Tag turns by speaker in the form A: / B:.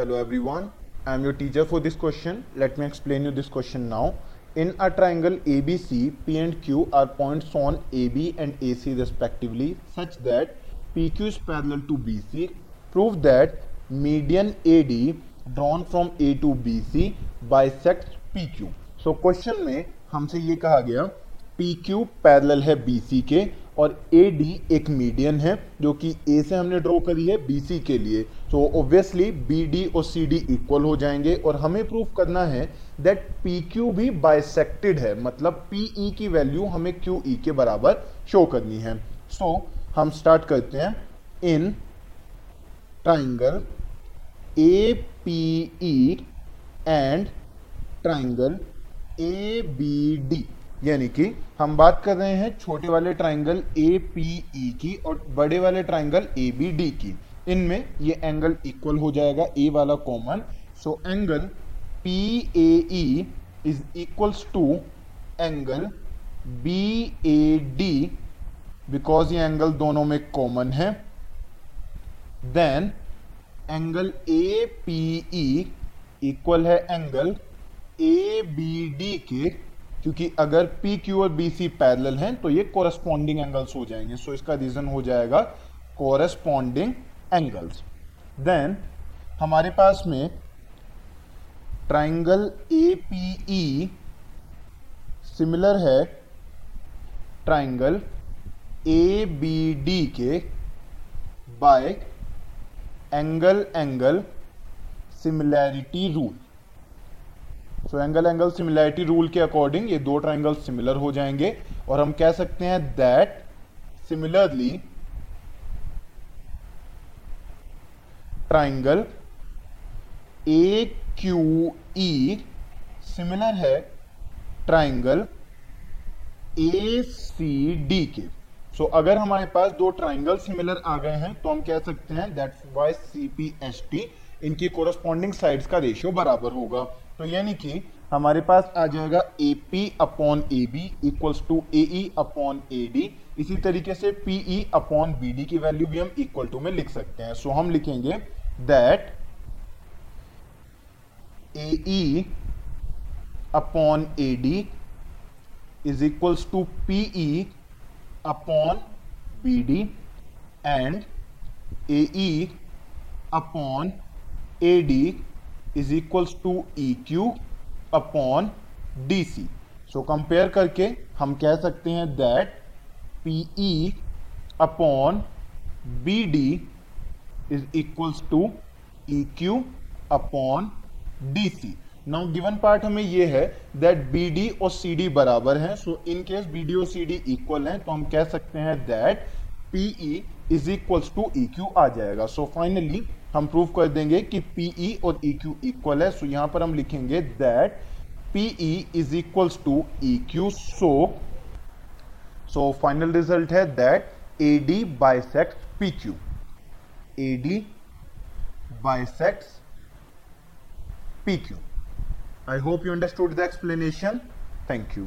A: Hello everyone I am your teacher for this question let me explain you this question now in a triangle A B C P and Q are points on A B and A C respectively such that P Q is parallel to B C prove that median A D drawn from A to B C bisect P Q so question में हमसे ये कहा गया P Q parallel है B C के और A D एक median है जो कि ए से हमने ड्रॉ करी है BC के लिए। तो ऑब्वियसली बी डी और सी डी इक्वल हो जाएँगे और हमें प्रूफ करना है दैट पी क्यू भी बाइसेक्टेड है। मतलब PE की वैल्यू हमें QE के बराबर शो करनी है। सो so, हम स्टार्ट करते हैं in triangle A P E and triangle A B D यानी कि हम बात कर रहे हैं छोटे वाले ट्राइंगल ए पी ई की और बड़े वाले ट्राइंगल ए बी डी की। इनमें ये एंगल इक्वल हो जाएगा ए वाला common so angle P A E is equals to angle B A D because ये एंगल दोनों में कॉमन है। Then angle A P E equal है एंगल ए बी डी के। क्योंकि अगर पी क्यू और बी सी पैरल हैं तो ये कोरस्पॉन्डिंग एंगल्स हो जाएँगे। सो so, इसका रीजन हो जाएगा कोरस्पॉन्डिंग एंगल्स देन हमारे पास में triangle A P E similar है ट्राइंगल ए बी डी के by angle angle similarity rule so angle angle similarity rule के अकॉर्डिंग ये दो ट्राइंगल सिमिलर हो जाएँगे। और हम कह सकते हैं that similarly triangle A Q E similar है ट्राइंगल ए सी डी के। सो so, अगर हमारे पास दो ट्राइंगल सिमिलर आ गए हैं तो हम कह सकते हैं that Y C P S T इनकी कोरस्पॉन्डिंग साइड्स का रेशियो बराबर होगा। तो यानी कि हमारे पास आ जाएगा A P upon A B equals to A E upon A D इसी तरीके से P E upon B D की वैल्यू भी हम इक्वल टू में लिख सकते हैं। सो हम लिखेंगे that A E upon A D is equals to P E upon B D and A E upon A D is equals to E Q upon D C so compare करके हम कह सकते हैं that P E upon B D is equals to E Q upon D C now given part हमें ये है that B D और C D बराबर हैं so in case B D और सी डी इक्वल हैं तो हम कह सकते हैं that P E is equals to E Q आ जाएगा। सो so फाइनली हम प्रूव कर देंगे कि पीई e और ई क्यू इक्वल है। सो so यहाँ पर हम लिखेंगे that P E is equals to E Q so so final result है that A D bisect P Q A D bisect P Q I hope you understood the explanation thank you